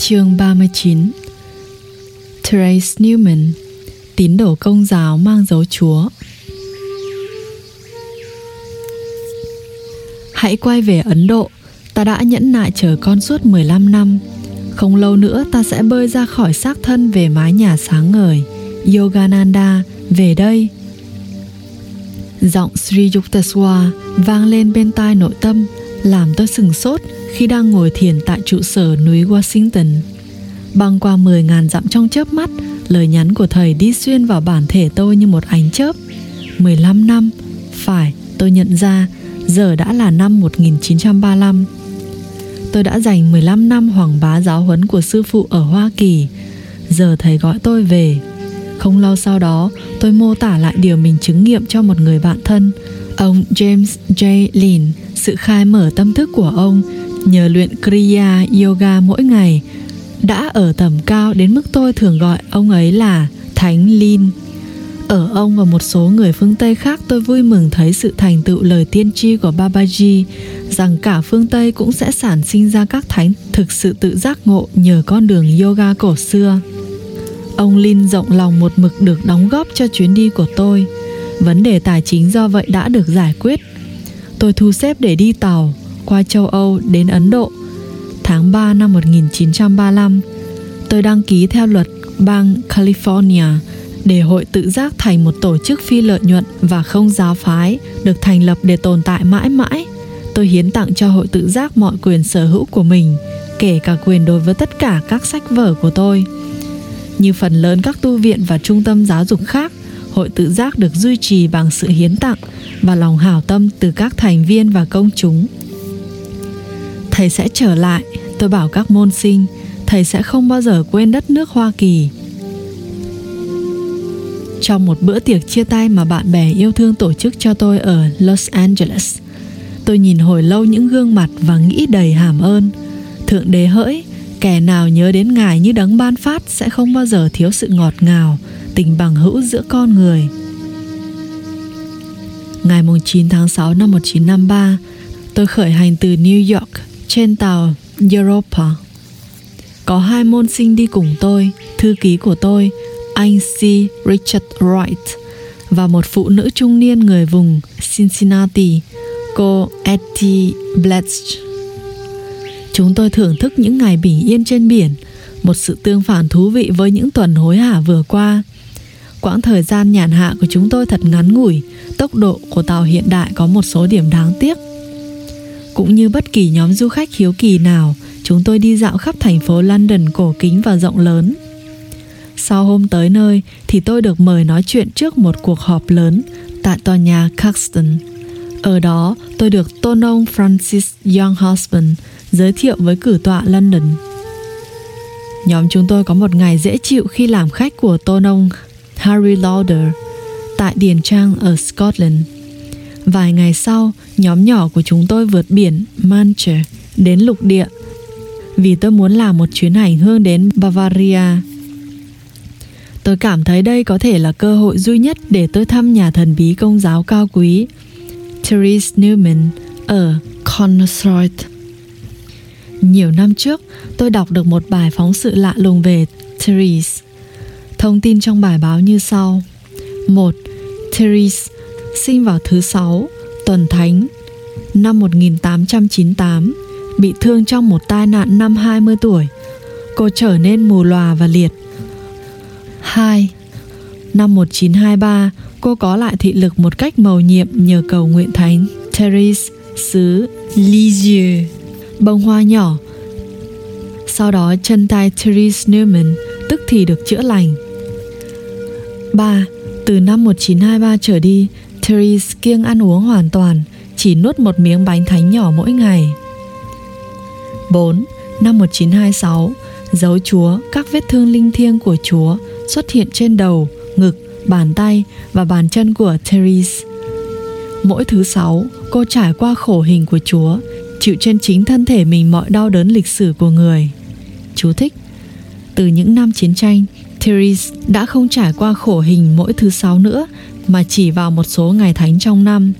Chương 39 Trace Newman, Tín đồ công giáo mang dấu Chúa. Hãy quay về Ấn Độ, Ta đã nhẫn nại chờ con suốt 15 năm. Không lâu nữa ta sẽ bơi ra khỏi xác thân về mái nhà sáng ngời, Yogananda, về đây. Giọng Sri Yukteswar vang lên bên tai nội tâm, làm tôi sừng sốt khi đang ngồi thiền tại trụ sở núi Washington. Băng qua 10.000 dặm trong chớp mắt, lời nhắn của thầy đi xuyên vào bản thể tôi như một ánh chớp. 15 năm, phải, tôi nhận ra, giờ đã là năm 1935. Tôi đã dành 15 năm hoàng bá giáo huấn của sư phụ ở Hoa Kỳ. Giờ thầy gọi tôi về. Không lâu sau đó, tôi mô tả lại điều mình chứng nghiệm cho một người bạn thân, ông James J. Lin, sự khai mở tâm thức của ông nhờ luyện Kriya Yoga mỗi ngày, đã ở tầm cao đến mức tôi thường gọi ông ấy là Thánh Lin. Ở ông và một số người phương Tây khác tôi vui mừng thấy sự thành tựu lời tiên tri của Babaji rằng cả phương Tây cũng sẽ sản sinh ra các thánh thực sự tự giác ngộ nhờ con đường yoga cổ xưa. Ông Lin rộng lòng một mực được đóng góp cho chuyến đi của tôi. Vấn đề tài chính do vậy đã được giải quyết tôi thu xếp để đi tàu qua châu Âu đến Ấn Độ. Tháng 3 năm 1935, tôi đăng ký theo luật bang California để hội tự giác thành một tổ chức phi lợi nhuận và không giáo phái được thành lập để tồn tại mãi mãi. Tôi hiến tặng cho hội tự giác mọi quyền sở hữu của mình, kể cả quyền đối với tất cả các sách vở của tôi. Như phần lớn các tu viện và trung tâm giáo dục khác, hội tự giác được duy trì bằng sự hiến tặng và lòng hảo tâm từ các thành viên và công chúng thầy sẽ trở lại. Tôi bảo các môn sinh thầy sẽ không bao giờ quên đất nước hoa kỳ. Trong một bữa tiệc chia tay mà bạn bè yêu thương tổ chức cho tôi ở los angeles tôi nhìn hồi lâu những gương mặt và nghĩ đầy hàm ơn. Thượng đế hỡi kẻ nào nhớ đến ngài như đấng ban phát sẽ không bao giờ thiếu sự ngọt ngào tình bằng hữu giữa con người. Ngày 9 tháng 6 năm 1953, tôi khởi hành từ New York trên tàu Europa. Có hai môn sinh đi cùng tôi, thư ký của tôi, anh C. Richard Wright và một phụ nữ trung niên người vùng Cincinnati, cô Etty Bletch. Chúng tôi thưởng thức những ngày bình yên trên biển, một sự tương phản thú vị với những tuần hối hả vừa qua – Quãng thời gian nhàn hạ của chúng tôi thật ngắn ngủi, tốc độ của tàu hiện đại có một số điểm đáng tiếc. Cũng như bất kỳ nhóm du khách hiếu kỳ nào, chúng tôi đi dạo khắp thành phố London cổ kính và rộng lớn. Sau hôm tới nơi thì tôi được mời nói chuyện trước một cuộc họp lớn tại tòa nhà Caxton. Ở đó, tôi được tôn ông Francis Young Husband giới thiệu với cử tọa London. Nhóm chúng tôi có một ngày dễ chịu khi làm khách của tôn ông Harry Lauder tại Điền Trang ở Scotland. Vài ngày sau, nhóm nhỏ của chúng tôi vượt biển Manche đến lục địa vì tôi muốn làm một chuyến hành hương đến Bavaria. Tôi cảm thấy đây có thể là cơ hội duy nhất để tôi thăm nhà thần bí công giáo cao quý Therese Newman ở Connorsroyd. Nhiều năm trước, tôi đọc được một bài phóng sự lạ lùng về Therese Thông tin trong bài báo như sau 1. Therese sinh vào thứ sáu tuần thánh năm 1898 bị thương trong một tai nạn năm 20 tuổi. Cô trở nên mù lòa và liệt. 2. Năm 1923, cô có lại thị lực một cách mầu nhiệm nhờ cầu nguyện thánh Therese xứ Lisieux, bông hoa nhỏ. Sau đó chân tay Therese Newman tức thì được chữa lành 3. Từ năm 1923 trở đi, Therese kiêng ăn uống hoàn toàn, chỉ nuốt một miếng bánh thánh nhỏ mỗi ngày. 4. Năm 1926, dấu Chúa, các vết thương linh thiêng của Chúa xuất hiện trên đầu, ngực, bàn tay và bàn chân của Therese. Mỗi thứ sáu, cô trải qua khổ hình của Chúa, chịu trên chính thân thể mình mọi đau đớn lịch sử của người. Chú thích Từ những năm chiến tranh, Therese đã không trải qua khổ hình mỗi thứ sáu nữa mà chỉ vào một số ngày thánh trong năm.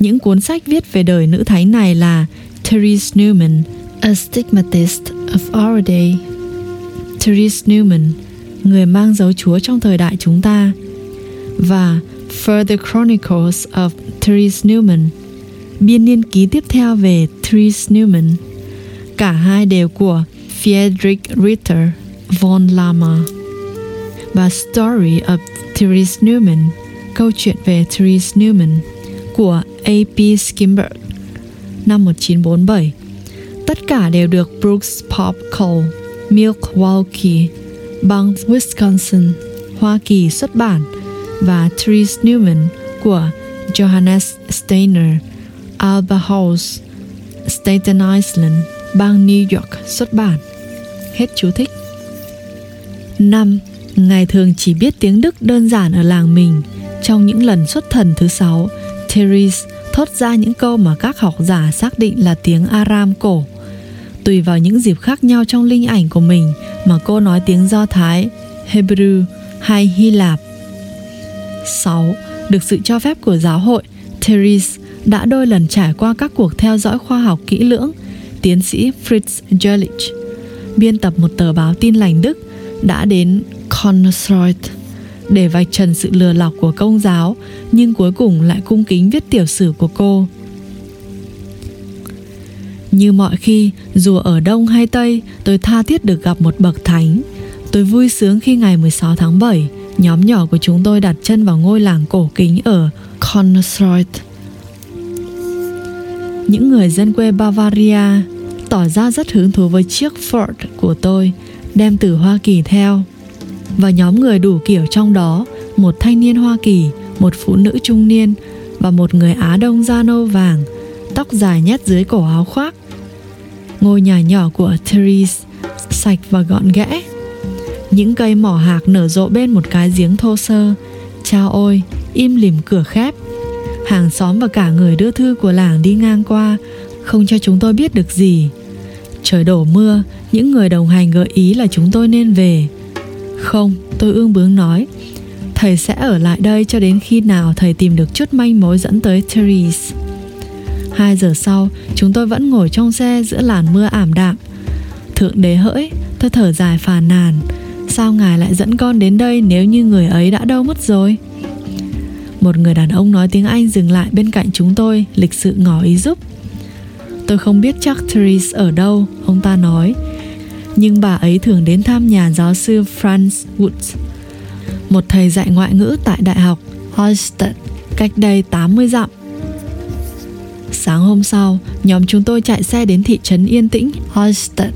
Những cuốn sách viết về đời nữ thánh này là Therese Newman, A Stigmatist of Our Day, Therese Newman, người mang dấu Chúa trong thời đại chúng ta, và Further Chronicles of Therese Newman, biên niên ký tiếp theo về Therese Newman. Cả hai đều của Friedrich Ritter von Lama và Story of Therese Newman, câu chuyện về Therese Newman của A.P. Skimberg năm 1947. Tất cả đều được Brooks Pop Cole, Milwaukee, bang Wisconsin, Hoa Kỳ xuất bản và Therese Newman của Johannes Steiner, Alba House, Staten Island, bang New York xuất bản. Hết chú thích. 5. Ngài thường chỉ biết tiếng Đức đơn giản ở làng mình. Trong những lần xuất thần thứ sáu, Therese thốt ra những câu mà các học giả xác định là tiếng Aram cổ. Tùy vào những dịp khác nhau trong linh ảnh của mình mà cô nói tiếng Do Thái, Hebrew hay Hy Lạp. 6. Được sự cho phép của giáo hội, Therese đã đôi lần trải qua các cuộc theo dõi khoa học kỹ lưỡng. Tiến sĩ Fritz Jörlich, biên tập một tờ báo tin lành Đức, đã đến Konnersreuth để vạch trần sự lừa lọc của công giáo, nhưng cuối cùng lại cung kính viết tiểu sử của cô. Như mọi khi, dù ở Đông hay Tây, tôi tha thiết được gặp một bậc thánh. Tôi vui sướng khi ngày 16 tháng 7, nhóm nhỏ của chúng tôi đặt chân vào ngôi làng cổ kính ở Konnersreuth. Những người dân quê Bavaria tỏ ra rất hứng thú với chiếc Ford của tôi, đem từ Hoa Kỳ theo và nhóm người đủ kiểu trong đó một thanh niên Hoa Kỳ, một phụ nữ trung niên và một người Á Đông da nâu vàng, tóc dài nhét dưới cổ áo khoác. Ngôi nhà nhỏ của Therese sạch và gọn ghẽ. Những cây mỏ hạc nở rộ bên một cái giếng thô sơ. Chao ôi, im lìm cửa khép. Hàng xóm và cả người đưa thư của làng đi ngang qua, không cho chúng tôi biết được gì. Trời đổ mưa, những người đồng hành gợi ý là chúng tôi nên về không, tôi ương bướng nói. Thầy sẽ ở lại đây cho đến khi nào thầy tìm được chút manh mối dẫn tới Therese. Hai giờ sau, chúng tôi vẫn ngồi trong xe giữa làn mưa ảm đạm. Thượng đế hỡi, tôi thở dài phàn nàn. Sao ngài lại dẫn con đến đây nếu như người ấy đã đâu mất rồi? Một người đàn ông nói tiếng Anh dừng lại bên cạnh chúng tôi, lịch sự ngỏ ý giúp. Tôi không biết chắc Therese ở đâu, ông ta nói, nhưng bà ấy thường đến thăm nhà giáo sư Franz Woods, một thầy dạy ngoại ngữ tại Đại học Holstein cách đây 80 dặm. Sáng hôm sau, nhóm chúng tôi chạy xe đến thị trấn yên tĩnh Holstein.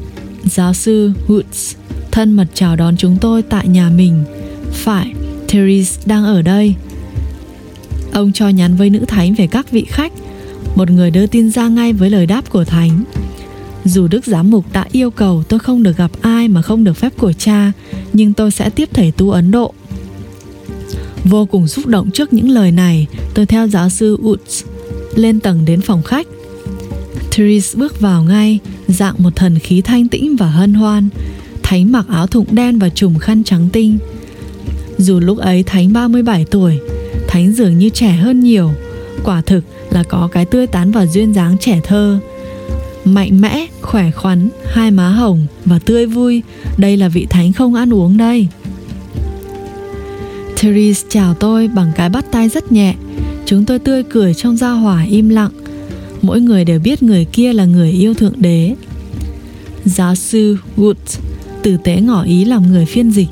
Giáo sư Woods thân mật chào đón chúng tôi tại nhà mình. Phải, Therese đang ở đây. Ông cho nhắn với nữ thánh về các vị khách. Một người đưa tin ra ngay với lời đáp của thánh. Dù Đức Giám Mục đã yêu cầu tôi không được gặp ai mà không được phép của cha, nhưng tôi sẽ tiếp thầy tu Ấn Độ. Vô cùng xúc động trước những lời này, tôi theo giáo sư Woods lên tầng đến phòng khách. Therese bước vào ngay, dạng một thần khí thanh tĩnh và hân hoan. Thánh mặc áo thụng đen và trùm khăn trắng tinh. Dù lúc ấy Thánh 37 tuổi, Thánh dường như trẻ hơn nhiều. Quả thực là có cái tươi tán và duyên dáng trẻ thơ mạnh mẽ, khỏe khoắn, hai má hồng và tươi vui. Đây là vị thánh không ăn uống đây. Therese chào tôi bằng cái bắt tay rất nhẹ. Chúng tôi tươi cười trong gia hỏa im lặng. Mỗi người đều biết người kia là người yêu thượng đế. Giáo sư Wood tử tế ngỏ ý làm người phiên dịch.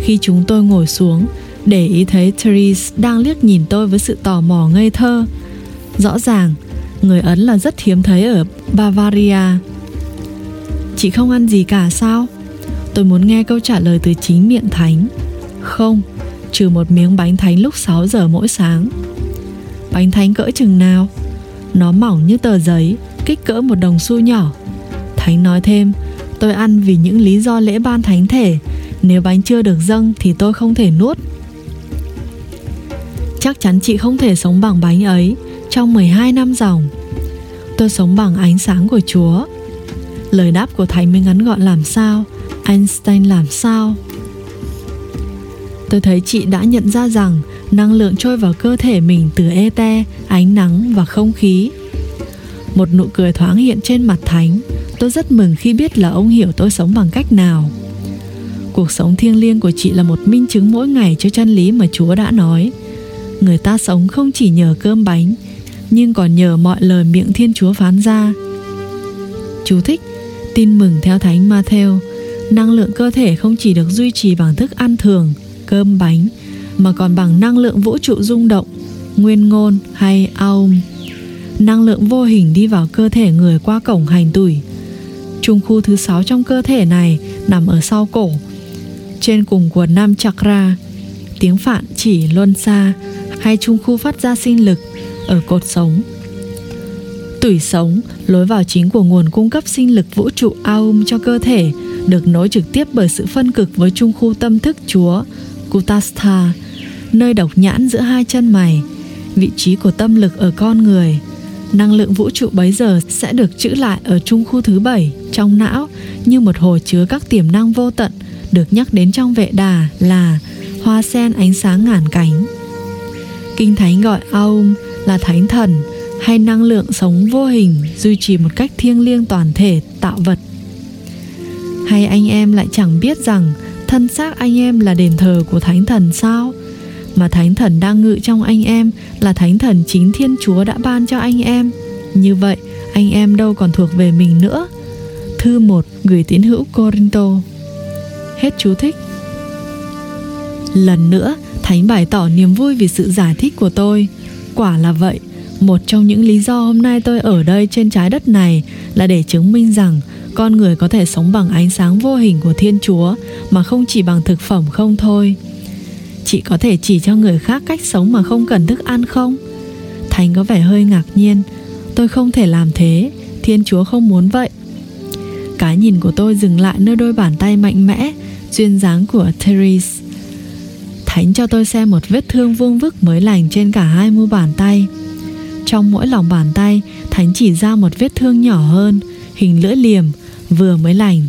Khi chúng tôi ngồi xuống, để ý thấy Therese đang liếc nhìn tôi với sự tò mò ngây thơ. Rõ ràng, người Ấn là rất hiếm thấy ở Bavaria. Chị không ăn gì cả sao? Tôi muốn nghe câu trả lời từ chính miệng Thánh. Không, trừ một miếng bánh thánh lúc 6 giờ mỗi sáng. Bánh thánh cỡ chừng nào? Nó mỏng như tờ giấy, kích cỡ một đồng xu nhỏ. Thánh nói thêm, tôi ăn vì những lý do lễ ban thánh thể, nếu bánh chưa được dâng thì tôi không thể nuốt. Chắc chắn chị không thể sống bằng bánh ấy trong 12 năm dòng tôi sống bằng ánh sáng của Chúa. Lời đáp của Thánh mới ngắn gọn làm sao, Einstein làm sao. Tôi thấy chị đã nhận ra rằng năng lượng trôi vào cơ thể mình từ ete, ánh nắng và không khí. Một nụ cười thoáng hiện trên mặt Thánh. Tôi rất mừng khi biết là ông hiểu tôi sống bằng cách nào. Cuộc sống thiêng liêng của chị là một minh chứng mỗi ngày cho chân lý mà Chúa đã nói. Người ta sống không chỉ nhờ cơm bánh, nhưng còn nhờ mọi lời miệng Thiên Chúa phán ra. Chú thích Tin mừng theo Thánh Matthew Năng lượng cơ thể không chỉ được duy trì bằng thức ăn thường, cơm bánh, mà còn bằng năng lượng vũ trụ rung động, nguyên ngôn hay aum. Năng lượng vô hình đi vào cơ thể người qua cổng hành tủy. Trung khu thứ sáu trong cơ thể này nằm ở sau cổ, trên cùng của nam chakra, tiếng Phạn chỉ luân xa hay trung khu phát ra sinh lực ở cột sống. Tủy sống, lối vào chính của nguồn cung cấp sinh lực vũ trụ Aum cho cơ thể, được nối trực tiếp bởi sự phân cực với trung khu tâm thức Chúa, Kutastha, nơi độc nhãn giữa hai chân mày, vị trí của tâm lực ở con người. Năng lượng vũ trụ bấy giờ sẽ được trữ lại ở trung khu thứ bảy trong não như một hồ chứa các tiềm năng vô tận được nhắc đến trong vệ đà là hoa sen ánh sáng ngàn cánh. Kinh Thánh gọi Aum là thánh thần hay năng lượng sống vô hình duy trì một cách thiêng liêng toàn thể tạo vật. Hay anh em lại chẳng biết rằng thân xác anh em là đền thờ của thánh thần sao? Mà thánh thần đang ngự trong anh em là thánh thần chính Thiên Chúa đã ban cho anh em. Như vậy, anh em đâu còn thuộc về mình nữa. Thư 1 gửi tín hữu Corinto. Hết chú thích. Lần nữa, Thánh bày tỏ niềm vui vì sự giải thích của tôi. Quả là vậy, một trong những lý do hôm nay tôi ở đây trên trái đất này là để chứng minh rằng con người có thể sống bằng ánh sáng vô hình của Thiên Chúa mà không chỉ bằng thực phẩm không thôi. Chị có thể chỉ cho người khác cách sống mà không cần thức ăn không? Thành có vẻ hơi ngạc nhiên. Tôi không thể làm thế, Thiên Chúa không muốn vậy. Cái nhìn của tôi dừng lại nơi đôi bàn tay mạnh mẽ, duyên dáng của Therese. Thánh cho tôi xem một vết thương vuông vức mới lành trên cả hai mu bàn tay. Trong mỗi lòng bàn tay, Thánh chỉ ra một vết thương nhỏ hơn, hình lưỡi liềm, vừa mới lành.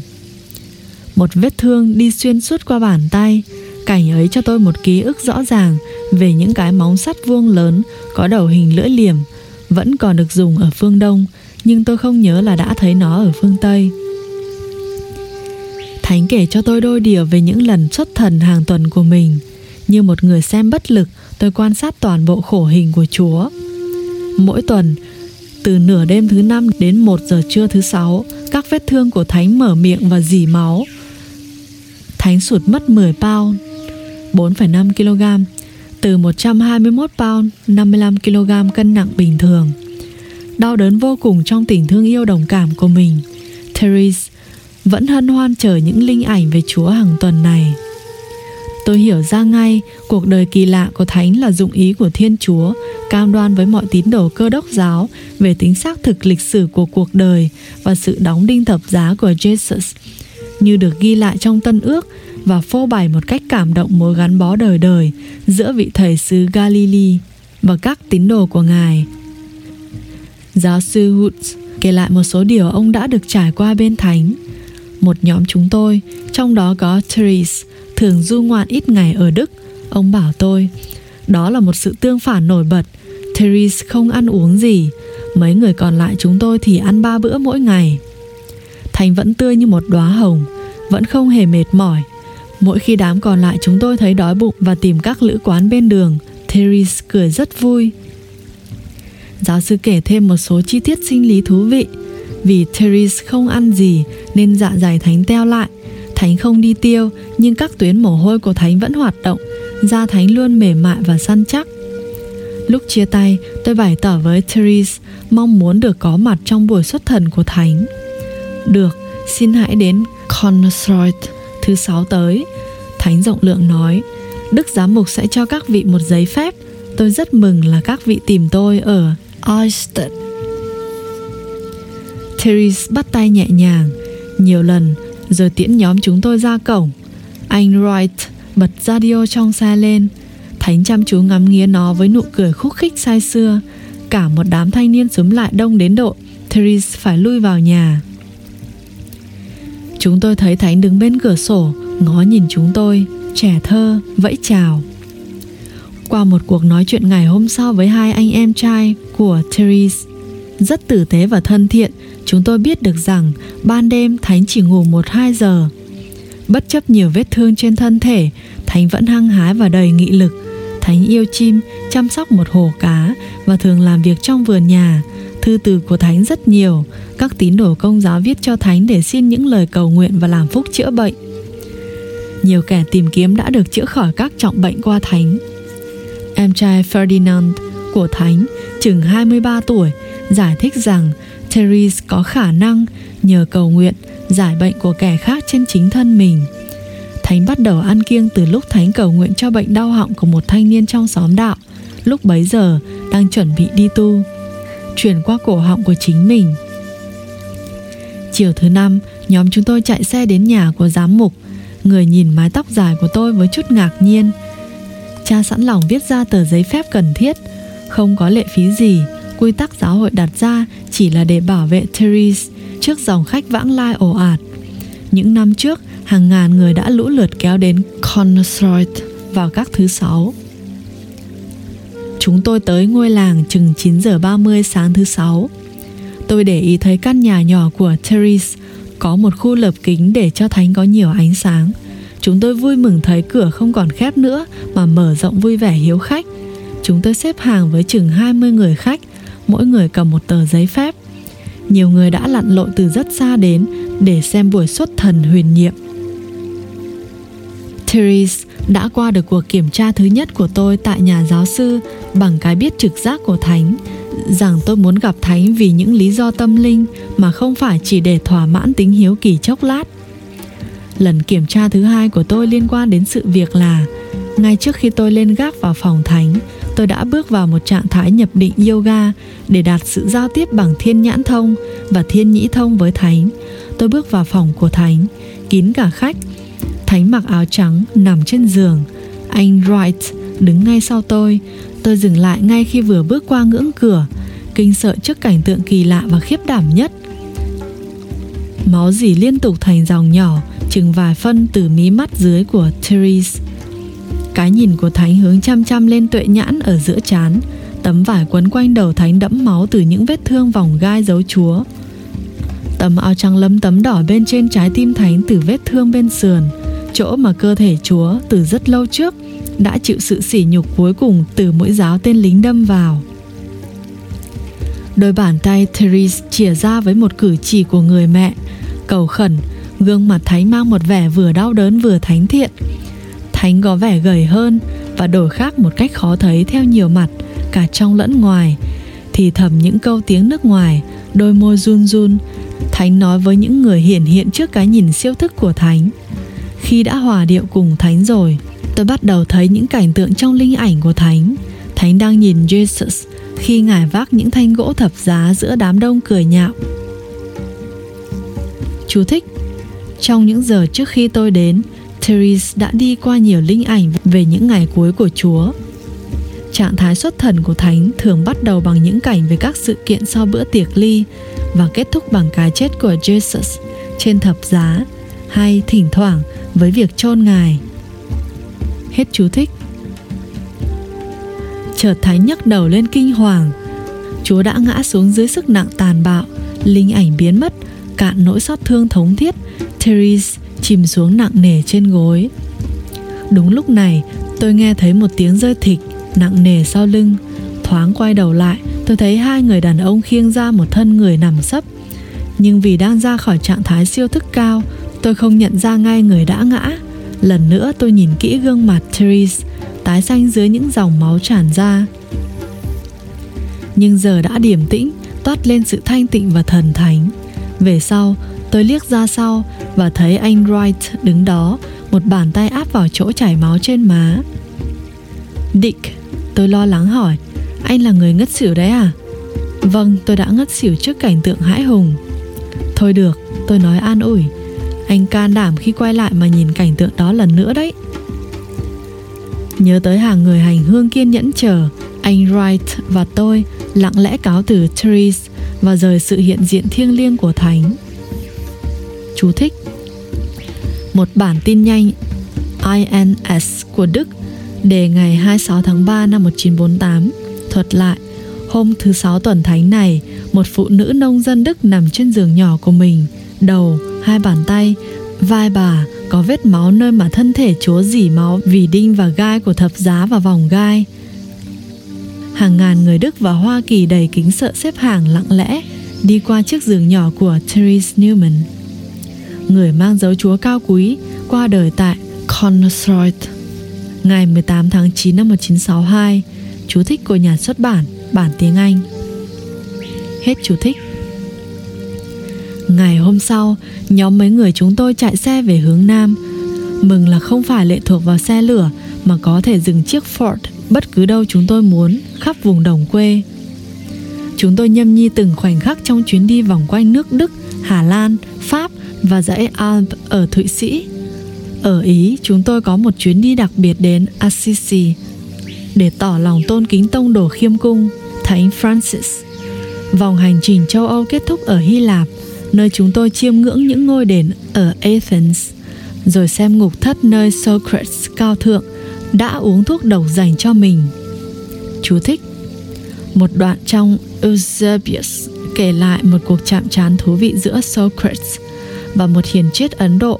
Một vết thương đi xuyên suốt qua bàn tay, cảnh ấy cho tôi một ký ức rõ ràng về những cái móng sắt vuông lớn có đầu hình lưỡi liềm, vẫn còn được dùng ở phương Đông, nhưng tôi không nhớ là đã thấy nó ở phương Tây. Thánh kể cho tôi đôi điều về những lần xuất thần hàng tuần của mình. Như một người xem bất lực, tôi quan sát toàn bộ khổ hình của Chúa. Mỗi tuần, từ nửa đêm thứ năm đến một giờ trưa thứ sáu, các vết thương của Thánh mở miệng và dì máu. Thánh sụt mất 10 pound, 4,5 kg, từ 121 pound, 55 kg cân nặng bình thường. Đau đớn vô cùng trong tình thương yêu đồng cảm của mình. Therese vẫn hân hoan chờ những linh ảnh về Chúa hàng tuần này. Tôi hiểu ra ngay cuộc đời kỳ lạ của Thánh là dụng ý của Thiên Chúa, cam đoan với mọi tín đồ cơ đốc giáo về tính xác thực lịch sử của cuộc đời và sự đóng đinh thập giá của Jesus, như được ghi lại trong Tân Ước và phô bày một cách cảm động mối gắn bó đời đời giữa vị thầy sứ Galilee và các tín đồ của Ngài. Giáo sư Woods kể lại một số điều ông đã được trải qua bên Thánh. Một nhóm chúng tôi, trong đó có Therese, thường du ngoạn ít ngày ở Đức. Ông bảo tôi, đó là một sự tương phản nổi bật. Therese không ăn uống gì, mấy người còn lại chúng tôi thì ăn ba bữa mỗi ngày. Thành vẫn tươi như một đóa hồng, vẫn không hề mệt mỏi. Mỗi khi đám còn lại chúng tôi thấy đói bụng và tìm các lữ quán bên đường, Therese cười rất vui. Giáo sư kể thêm một số chi tiết sinh lý thú vị. Vì Therese không ăn gì nên dạ dày Thánh teo lại. Thánh không đi tiêu nhưng các tuyến mồ hôi của Thánh vẫn hoạt động. Da Thánh luôn mềm mại và săn chắc. Lúc chia tay, tôi bày tỏ với Therese mong muốn được có mặt trong buổi xuất thần của Thánh. Được, xin hãy đến Connorsroyd thứ sáu tới. Thánh rộng lượng nói, Đức Giám Mục sẽ cho các vị một giấy phép. Tôi rất mừng là các vị tìm tôi ở Oyster. Therese bắt tay nhẹ nhàng, nhiều lần, rồi tiễn nhóm chúng tôi ra cổng. Anh Wright bật radio trong xe lên. Thánh chăm chú ngắm nghía nó với nụ cười khúc khích say xưa. Cả một đám thanh niên xúm lại đông đến độ Therese phải lui vào nhà. Chúng tôi thấy Thánh đứng bên cửa sổ, ngó nhìn chúng tôi, trẻ thơ, vẫy chào. Qua một cuộc nói chuyện ngày hôm sau với hai anh em trai của Therese, rất tử tế và thân thiện, chúng tôi biết được rằng ban đêm Thánh chỉ ngủ một hai giờ. Bất chấp nhiều vết thương trên thân thể, Thánh vẫn hăng hái và đầy nghị lực. Thánh yêu chim, chăm sóc một hồ cá và thường làm việc trong vườn nhà. Thư từ của Thánh rất nhiều, các tín đồ công giáo viết cho Thánh để xin những lời cầu nguyện và làm phúc chữa bệnh. Nhiều kẻ tìm kiếm đã được chữa khỏi các trọng bệnh qua Thánh. Em trai Ferdinand của Thánh, chừng 23 tuổi, giải thích rằng Therese có khả năng nhờ cầu nguyện giải bệnh của kẻ khác trên chính thân mình. Thánh bắt đầu ăn kiêng từ lúc Thánh cầu nguyện cho bệnh đau họng của một thanh niên trong xóm đạo, lúc bấy giờ đang chuẩn bị đi tu, chuyển qua cổ họng của chính mình. Chiều thứ năm, nhóm chúng tôi chạy xe đến nhà của giám mục. Người nhìn mái tóc dài của tôi với chút ngạc nhiên. Cha sẵn lòng viết ra tờ giấy phép cần thiết, không có lệ phí gì. Quy tắc giáo hội đặt ra chỉ là để bảo vệ Therese trước dòng khách vãng lai ồ ạt. Những năm trước, hàng ngàn người đã lũ lượt kéo đến Connorsroyd vào các thứ sáu. Chúng tôi tới ngôi làng chừng 9 giờ 30 sáng thứ sáu. Tôi để ý thấy căn nhà nhỏ của Therese có một khu lợp kính để cho Thánh có nhiều ánh sáng. Chúng tôi vui mừng thấy cửa không còn khép nữa mà mở rộng vui vẻ hiếu khách. Chúng tôi xếp hàng với chừng 20 người khách, mỗi người cầm một tờ giấy phép. Nhiều người đã lặn lội từ rất xa đến để xem buổi xuất thần huyền nhiệm. Therese đã qua được cuộc kiểm tra thứ nhất của tôi tại nhà giáo sư bằng cái biết trực giác của Thánh rằng tôi muốn gặp Thánh vì những lý do tâm linh mà không phải chỉ để thỏa mãn tính hiếu kỳ chốc lát. Lần kiểm tra thứ hai của tôi liên quan đến sự việc là ngay trước khi tôi lên gác vào phòng Thánh, tôi đã bước vào một trạng thái nhập định yoga để đạt sự giao tiếp bằng thiên nhãn thông và thiên nhĩ thông với Thánh. Tôi bước vào phòng của Thánh, kín cả khách. Thánh mặc áo trắng nằm trên giường. Anh Wright đứng ngay sau tôi. Tôi dừng lại ngay khi vừa bước qua ngưỡng cửa, kinh sợ trước cảnh tượng kỳ lạ và khiếp đảm nhất. Máu dỉ liên tục thành dòng nhỏ, chừng vài phân từ mí mắt dưới của Therese. Cái nhìn của Thánh hướng chăm chăm lên tuệ nhãn ở giữa chán, tấm vải quấn quanh đầu Thánh đẫm máu từ những vết thương vòng gai dấu chúa. Tấm áo trắng lấm tấm đỏ bên trên trái tim Thánh từ vết thương bên sườn, chỗ mà cơ thể chúa từ rất lâu trước đã chịu sự sỉ nhục cuối cùng từ mũi giáo tên lính đâm vào. Đôi bàn tay Therese chìa ra với một cử chỉ của người mẹ, cầu khẩn, gương mặt Thánh mang một vẻ vừa đau đớn vừa thánh thiện. Thánh có vẻ gầy hơn và đổi khác một cách khó thấy theo nhiều mặt, cả trong lẫn ngoài. Thì thầm những câu tiếng nước ngoài, đôi môi run run. Thánh nói với những người hiển hiện trước cái nhìn siêu thức của Thánh. Khi đã hòa điệu cùng Thánh rồi, tôi bắt đầu thấy những cảnh tượng trong linh ảnh của Thánh. Thánh đang nhìn Jesus khi ngài vác những thanh gỗ thập giá giữa đám đông cười nhạo. Chú thích Trong những giờ trước khi tôi đến, Therese đã đi qua nhiều linh ảnh về những ngày cuối của Chúa. Trạng thái xuất thần của Thánh thường bắt đầu bằng những cảnh về các sự kiện sau bữa tiệc ly và kết thúc bằng cái chết của Jesus trên thập giá hay thỉnh thoảng với việc chôn ngài. Hết chú thích. Chợt Thánh nhấc đầu lên kinh hoàng. Chúa đã ngã xuống dưới sức nặng tàn bạo, linh ảnh biến mất, cạn nỗi xót thương thống thiết, Therese chìm xuống nặng nề trên gối. Đúng lúc này, tôi nghe thấy một tiếng rơi thịt nặng nề sau lưng. Thoáng quay đầu lại, tôi thấy hai người đàn ông khiêng ra một thân người nằm sấp. Nhưng vì đang ra khỏi trạng thái siêu thức cao, tôi không nhận ra ngay người đã ngã. Lần nữa tôi nhìn kỹ gương mặt Therese, tái xanh dưới những dòng máu tràn ra. Nhưng giờ đã điềm tĩnh, toát lên sự thanh tịnh và thần thánh. Về sau, tôi liếc ra sau và thấy anh Wright đứng đó, một bàn tay áp vào chỗ chảy máu trên má. Dick, tôi lo lắng hỏi, anh là người ngất xỉu đấy à? Vâng, tôi đã ngất xỉu trước cảnh tượng hãi hùng. Thôi được, tôi nói an ủi. Anh can đảm khi quay lại mà nhìn cảnh tượng đó lần nữa đấy. Nhớ tới hàng người hành hương kiên nhẫn chờ, anh Wright và tôi lặng lẽ cáo từ Therese và rời sự hiện diện thiêng liêng của Thánh. Chú thích Một bản tin nhanh INS của Đức đề ngày 26 tháng 3 năm 1948 thuật lại Hôm thứ sáu tuần thánh này, một phụ nữ nông dân Đức nằm trên giường nhỏ của mình, đầu, hai bàn tay Vai bà có vết máu nơi mà thân thể chúa dỉ máu vì đinh và gai của thập giá và vòng gai. Hàng ngàn người Đức và Hoa Kỳ đầy kính sợ xếp hàng lặng lẽ đi qua chiếc giường nhỏ của Therese Newman. Người mang dấu chúa cao quý qua đời tại Connorsroyd ngày 18 tháng 9 năm 1962, chú thích của nhà xuất bản bản tiếng Anh. Hết chú thích. Ngày hôm sau, nhóm mấy người chúng tôi chạy xe về hướng Nam. Mừng là không phải lệ thuộc vào xe lửa mà có thể dừng chiếc Ford bất cứ đâu chúng tôi muốn khắp vùng đồng quê. Chúng tôi nhâm nhi từng khoảnh khắc trong chuyến đi vòng quanh nước Đức, Hà Lan, Pháp và dãy Alp ở Thụy Sĩ. Ở Ý, chúng tôi có một chuyến đi đặc biệt đến Assisi để tỏ lòng tôn kính tông đồ khiêm cung, Thánh Francis. Vòng hành trình châu Âu kết thúc ở Hy Lạp, nơi chúng tôi chiêm ngưỡng những ngôi đền ở Athens, rồi xem ngục thất nơi Socrates cao thượng đã uống thuốc độc dành cho mình. Chú thích Một đoạn trong Eusebius kể lại một cuộc chạm trán thú vị giữa Socrates và một hiền triết Ấn Độ.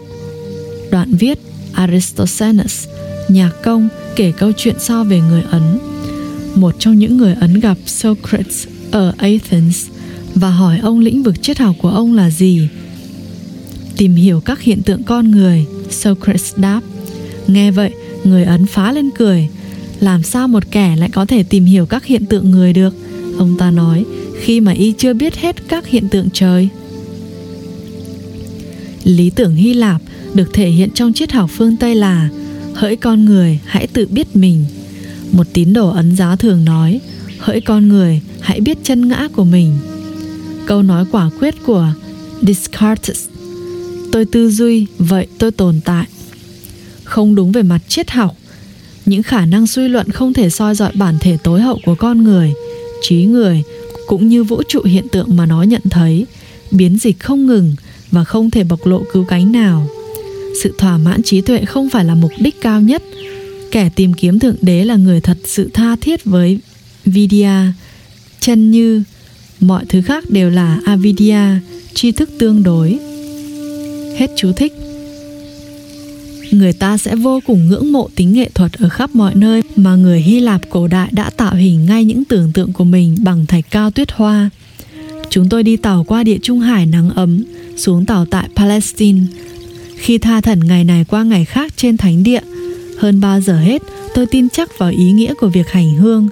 Đoạn viết Aristophanes, nhà công, kể câu chuyện so về người Ấn. Một trong những người Ấn gặp Socrates ở Athens và hỏi ông lĩnh vực triết học của ông là gì. Tìm hiểu các hiện tượng con người, Socrates đáp. Nghe vậy, người Ấn phá lên cười. Làm sao một kẻ lại có thể tìm hiểu các hiện tượng người được? Ông ta nói, khi mà y chưa biết hết các hiện tượng trời. Lý tưởng Hy Lạp được thể hiện trong triết học phương Tây là hỡi con người hãy tự biết mình. Một tín đồ ấn giáo thường nói, hỡi con người hãy biết chân ngã của mình. Câu nói quả quyết của Descartes Tôi tư duy, vậy tôi tồn tại. Không đúng về mặt triết học, những khả năng suy luận không thể soi dọi bản thể tối hậu của con người, trí người cũng như vũ trụ hiện tượng mà nó nhận thấy, biến dịch không ngừng và không thể bộc lộ cứu cánh nào. Sự thỏa mãn trí tuệ không phải là mục đích cao nhất. Kẻ tìm kiếm thượng đế là người thật sự tha thiết với Vidya, chân như mọi thứ khác đều là avidya, tri thức tương đối. Hết chú thích. Người ta sẽ vô cùng ngưỡng mộ tính nghệ thuật ở khắp mọi nơi mà người Hy Lạp cổ đại đã tạo hình ngay những tưởng tượng của mình bằng thạch cao tuyết hoa. Chúng tôi đi tàu qua địa Trung Hải nắng ấm, xuống tàu tại Palestine. Khi tha thần ngày này qua ngày khác trên thánh địa, hơn bao giờ hết, tôi tin chắc vào ý nghĩa của việc hành hương.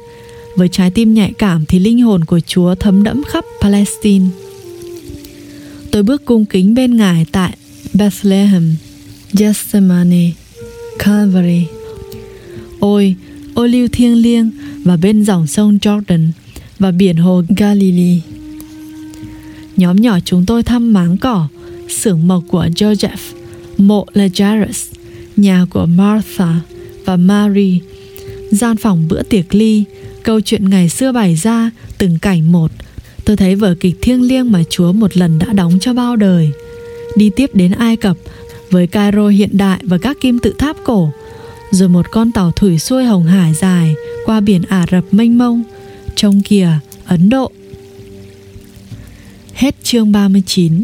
Với trái tim nhạy cảm thì linh hồn của Chúa thấm đẫm khắp Palestine. Tôi bước cung kính bên Ngài tại Bethlehem, Gethsemane, Calvary. Ôi, ô lưu thiêng liêng và bên dòng sông Jordan và biển hồ Galilee. Nhóm nhỏ chúng tôi thăm máng cỏ, xưởng mộc của Joseph, mộ Lazarus, nhà của Martha và Mary, gian phòng bữa tiệc ly, câu chuyện ngày xưa bày ra từng cảnh một. Tôi thấy vở kịch thiêng liêng mà Chúa một lần đã đóng cho bao đời. Đi tiếp đến Ai Cập với Cairo hiện đại và các kim tự tháp cổ, rồi một con tàu thủy xuôi Hồng Hải dài qua biển Ả Rập mênh mông, trông kìa, Ấn Độ. Hết chương 39